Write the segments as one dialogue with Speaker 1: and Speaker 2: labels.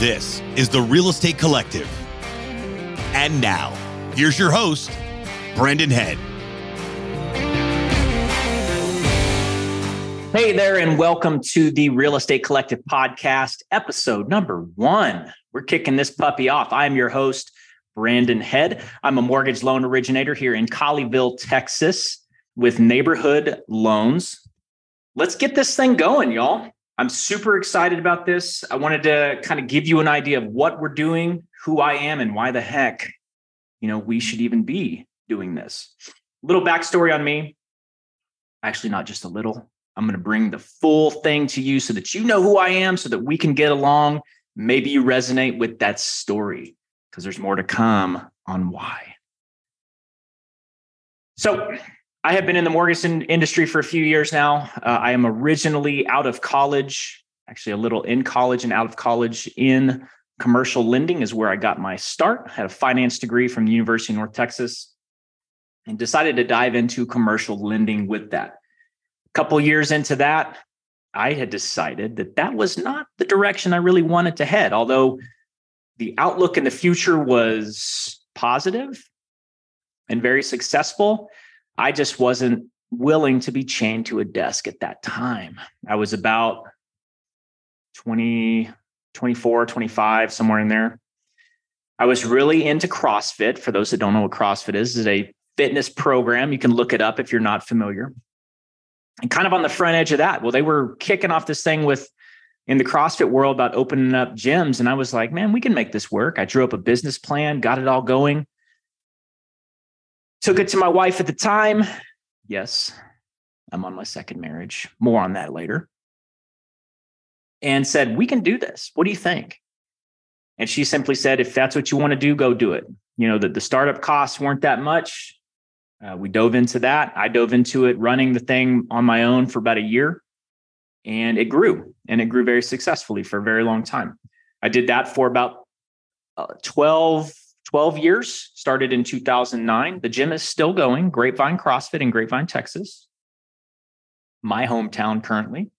Speaker 1: This is the Real Estate Collective. And now, here's your host, Brandon Head.
Speaker 2: Hey there, and welcome to the Real Estate Collective podcast, episode number one. We're kicking this puppy off. I'm your host, Brandon Head. I'm a mortgage loan originator here in Colleyville, Texas, with neighborhood loans. Let's get this thing going, y'all. I'm super excited about this. I wanted to kind of give you an idea of what we're doing, who I am, and why the heck, you know, we should even be doing this. Little backstory on me. Actually, not just a little. I'm going to bring the full thing to you so that you know who I am, so that we can get along. Maybe you resonate with that story because there's more to come on why. So, I have been in the mortgage industry for a few years now. Uh, I am originally out of college, actually, a little in college and out of college in commercial lending, is where I got my start. I had a finance degree from the University of North Texas and decided to dive into commercial lending with that. A couple years into that, I had decided that that was not the direction I really wanted to head, although the outlook in the future was positive and very successful. I just wasn't willing to be chained to a desk at that time. I was about 20, 24, 25, somewhere in there. I was really into CrossFit. For those that don't know what CrossFit is, is a fitness program. You can look it up if you're not familiar. And kind of on the front edge of that, well, they were kicking off this thing with in the CrossFit world about opening up gyms. And I was like, man, we can make this work. I drew up a business plan, got it all going. Took it to my wife at the time. Yes, I'm on my second marriage. More on that later. And said, we can do this. What do you think? And she simply said, if that's what you want to do, go do it. You know, that the startup costs weren't that much. Uh, we dove into that. I dove into it running the thing on my own for about a year and it grew and it grew very successfully for a very long time. I did that for about uh, 12, 12 years, started in 2009. The gym is still going, Grapevine CrossFit in Grapevine, Texas, my hometown currently.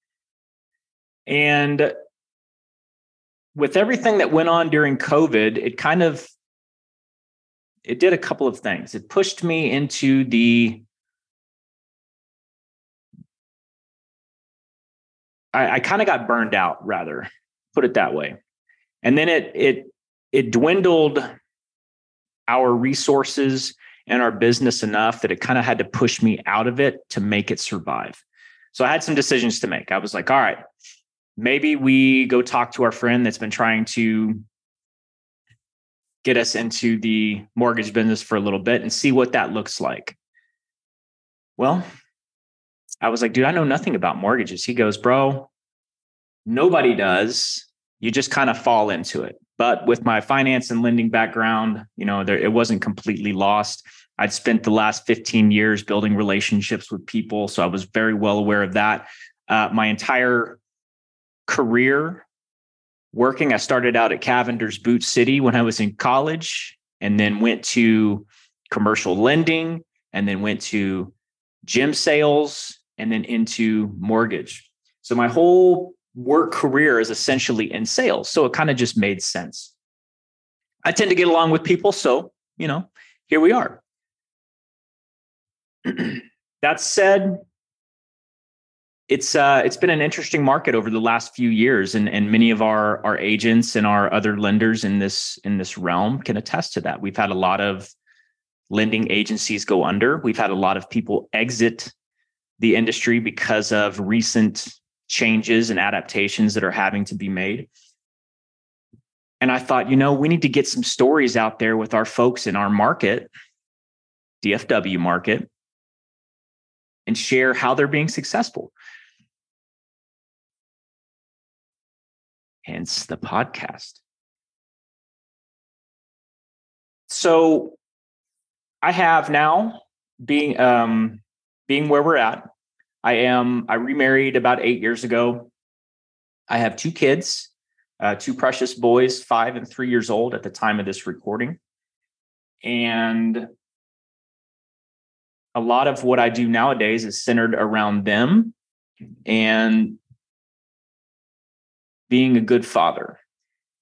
Speaker 2: And with everything that went on during COVID, it kind of it did a couple of things. It pushed me into the I, I kind of got burned out, rather put it that way. And then it it it dwindled our resources and our business enough that it kind of had to push me out of it to make it survive. So I had some decisions to make. I was like, all right, maybe we go talk to our friend that's been trying to get us into the mortgage business for a little bit and see what that looks like. Well, I was like, dude, I know nothing about mortgages. He goes, bro, nobody does. You just kind of fall into it. But with my finance and lending background, you know, there, it wasn't completely lost. I'd spent the last 15 years building relationships with people. So I was very well aware of that. Uh, my entire career working, I started out at Cavender's Boot City when I was in college and then went to commercial lending and then went to gym sales and then into mortgage. So my whole work career is essentially in sales. So it kind of just made sense. I tend to get along with people. So, you know, here we are. that said, it's uh, it's been an interesting market over the last few years, and and many of our our agents and our other lenders in this in this realm can attest to that. We've had a lot of lending agencies go under. We've had a lot of people exit the industry because of recent changes and adaptations that are having to be made. And I thought, you know, we need to get some stories out there with our folks in our market, DFW market, and share how they're being successful. Hence the podcast. So I have now being um being where we're at, I am, I remarried about eight years ago. I have two kids, uh, two precious boys, five and three years old at the time of this recording. And a lot of what I do nowadays is centered around them and being a good father.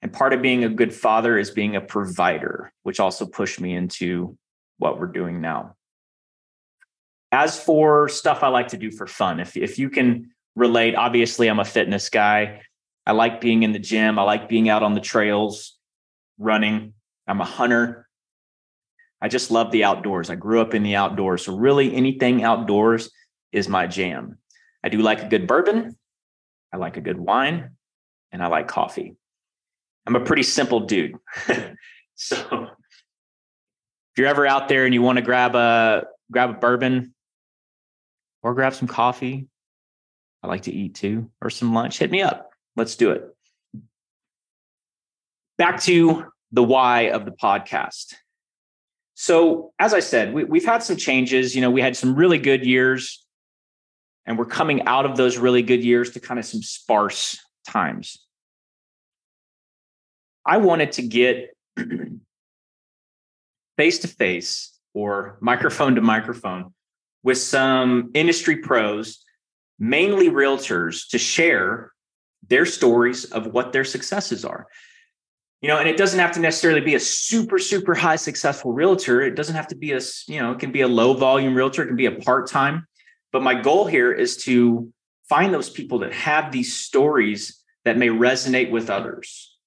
Speaker 2: And part of being a good father is being a provider, which also pushed me into what we're doing now. As for stuff I like to do for fun, if, if you can relate, obviously, I'm a fitness guy. I like being in the gym, I like being out on the trails, running. I'm a hunter. I just love the outdoors. I grew up in the outdoors. So, really, anything outdoors is my jam. I do like a good bourbon. I like a good wine and I like coffee. I'm a pretty simple dude. so if you're ever out there and you want to grab a grab a bourbon or grab some coffee, I like to eat too, or some lunch, hit me up. Let's do it. Back to the why of the podcast. So, as I said, we, we've had some changes. You know, we had some really good years and we're coming out of those really good years to kind of some sparse times. I wanted to get face to face or microphone to microphone with some industry pros, mainly realtors, to share their stories of what their successes are. You know, and it doesn't have to necessarily be a super, super high successful realtor. It doesn't have to be a, you know, it can be a low volume realtor, it can be a part time but my goal here is to find those people that have these stories that may resonate with others.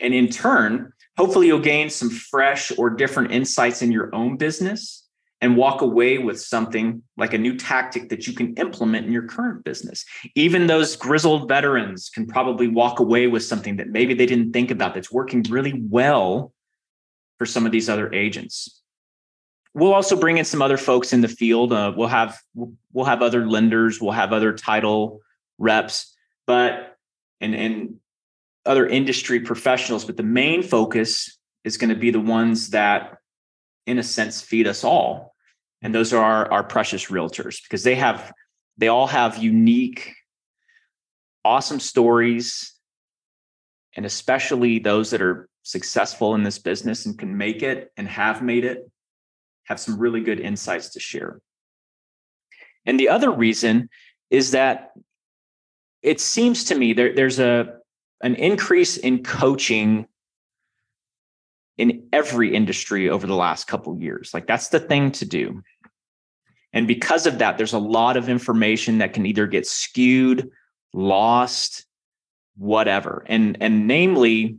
Speaker 2: And in turn, hopefully you'll gain some fresh or different insights in your own business and walk away with something like a new tactic that you can implement in your current business. Even those grizzled veterans can probably walk away with something that maybe they didn't think about that's working really well for some of these other agents we'll also bring in some other folks in the field. Uh, we'll have we'll have other lenders, we'll have other title reps, but and and other industry professionals. But the main focus is going to be the ones that, in a sense, feed us all, and those are our, our precious realtors because they have they all have unique, awesome stories, and especially those that are successful in this business and can make it and have made it have some really good insights to share. And the other reason is that it seems to me there, there's a an increase in coaching in every industry over the last couple years. Like that's the thing to do. And because of that, there's a lot of information that can either get skewed, lost, whatever. And and namely,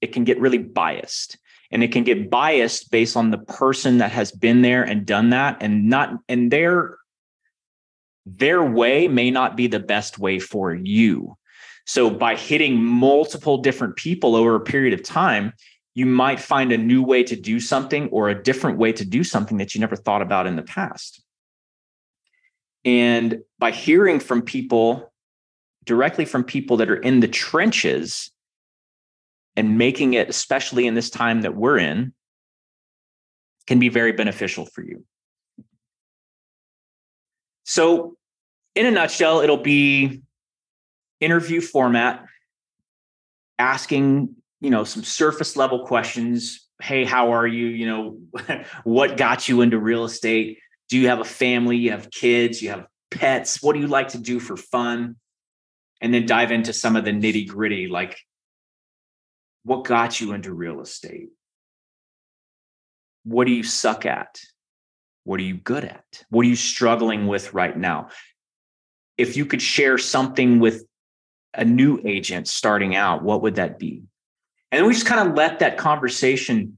Speaker 2: it can get really biased and it can get biased based on the person that has been there and done that and not and their their way may not be the best way for you so by hitting multiple different people over a period of time you might find a new way to do something or a different way to do something that you never thought about in the past and by hearing from people directly from people that are in the trenches and making it, especially in this time that we're in, can be very beneficial for you. So, in a nutshell, it'll be interview format, asking, you know, some surface level questions. Hey, how are you? You know, what got you into real estate? Do you have a family? You have kids? You have pets? What do you like to do for fun? And then dive into some of the nitty gritty, like what got you into real estate? What do you suck at? What are you good at? What are you struggling with right now? If you could share something with a new agent starting out, what would that be? And we just kind of let that conversation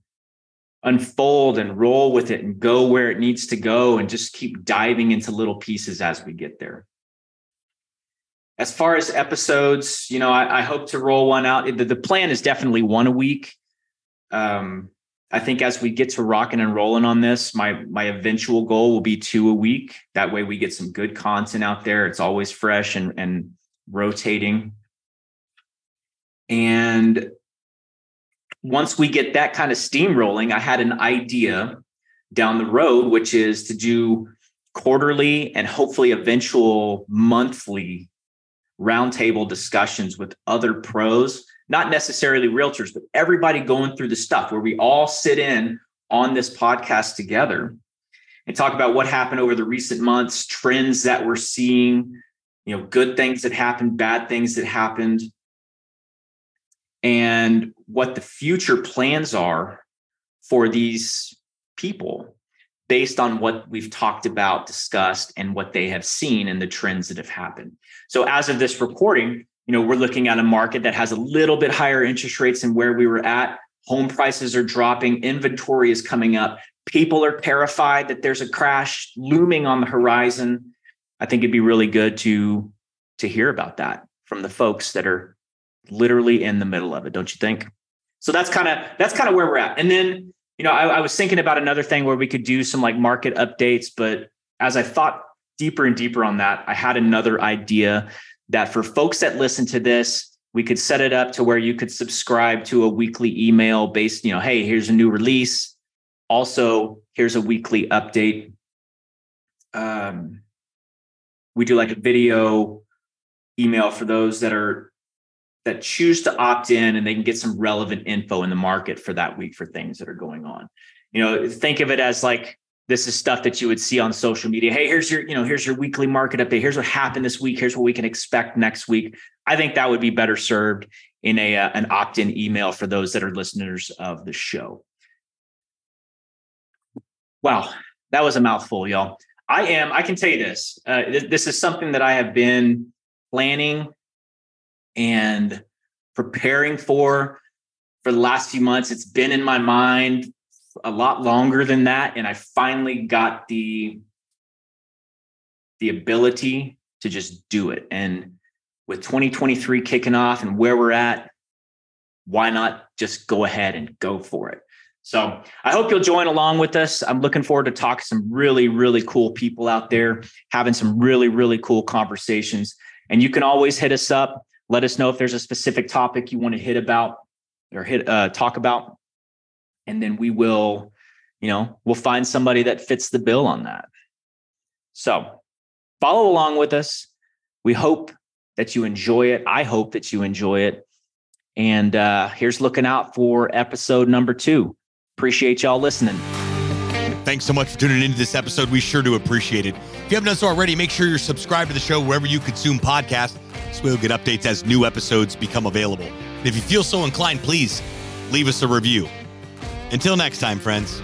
Speaker 2: unfold and roll with it and go where it needs to go and just keep diving into little pieces as we get there as far as episodes, you know, I, I hope to roll one out. The, the, plan is definitely one a week. Um, I think as we get to rocking and rolling on this, my my eventual goal will be two a week. That way we get some good content out there. It's always fresh and and rotating. And once we get that kind of steam rolling, I had an idea down the road, which is to do quarterly and hopefully eventual monthly roundtable discussions with other pros, not necessarily realtors, but everybody going through the stuff where we all sit in on this podcast together and talk about what happened over the recent months, trends that we're seeing, you know, good things that happened, bad things that happened. And what the future plans are for these people based on what we've talked about, discussed, and what they have seen and the trends that have happened. So, as of this recording, you know, we're looking at a market that has a little bit higher interest rates than where we were at. Home prices are dropping, inventory is coming up. People are terrified that there's a crash looming on the horizon. I think it'd be really good to to hear about that from the folks that are literally in the middle of it, don't you think? So that's kind of that's kind of where we're at. And then, you know, I, I was thinking about another thing where we could do some like market updates, but as I thought deeper and deeper on that, I had another idea that for folks that listen to this, we could set it up to where you could subscribe to a weekly email based, you know, hey, here's a new release. Also, here's a weekly update. Um, we do like a video email for those that are that choose to opt in and they can get some relevant info in the market for that week for things that are going on. You know, think of it as like this is stuff that you would see on social media. Hey, here's your, you know, here's your weekly market update. Here's what happened this week. Here's what we can expect next week. I think that would be better served in a uh, an opt-in email for those that are listeners of the show. Wow, that was a mouthful, y'all. I am. I can tell you this. Uh, th- this is something that I have been planning and preparing for for the last few months. It's been in my mind a lot longer than that, and I finally got the the ability to just do it. And with 2023 kicking off and where we're at, why not just go ahead and go for it? So I hope you'll join along with us. I'm looking forward to talking to some really, really cool people out there, having some really, really cool conversations. And you can always hit us up. Let us know if there's a specific topic you want to hit about or hit uh, talk about, and then we will, you know, we'll find somebody that fits the bill on that. So follow along with us. We hope that you enjoy it. I hope that you enjoy it. And uh, here's looking out for episode number two. Appreciate y'all listening.
Speaker 1: Thanks so much for tuning into this episode. We sure do appreciate it. If you haven't done so already, make sure you're subscribed to the show wherever you consume podcasts so we'll get updates as new episodes become available. And if you feel so inclined, please leave us a review. Until next time, friends.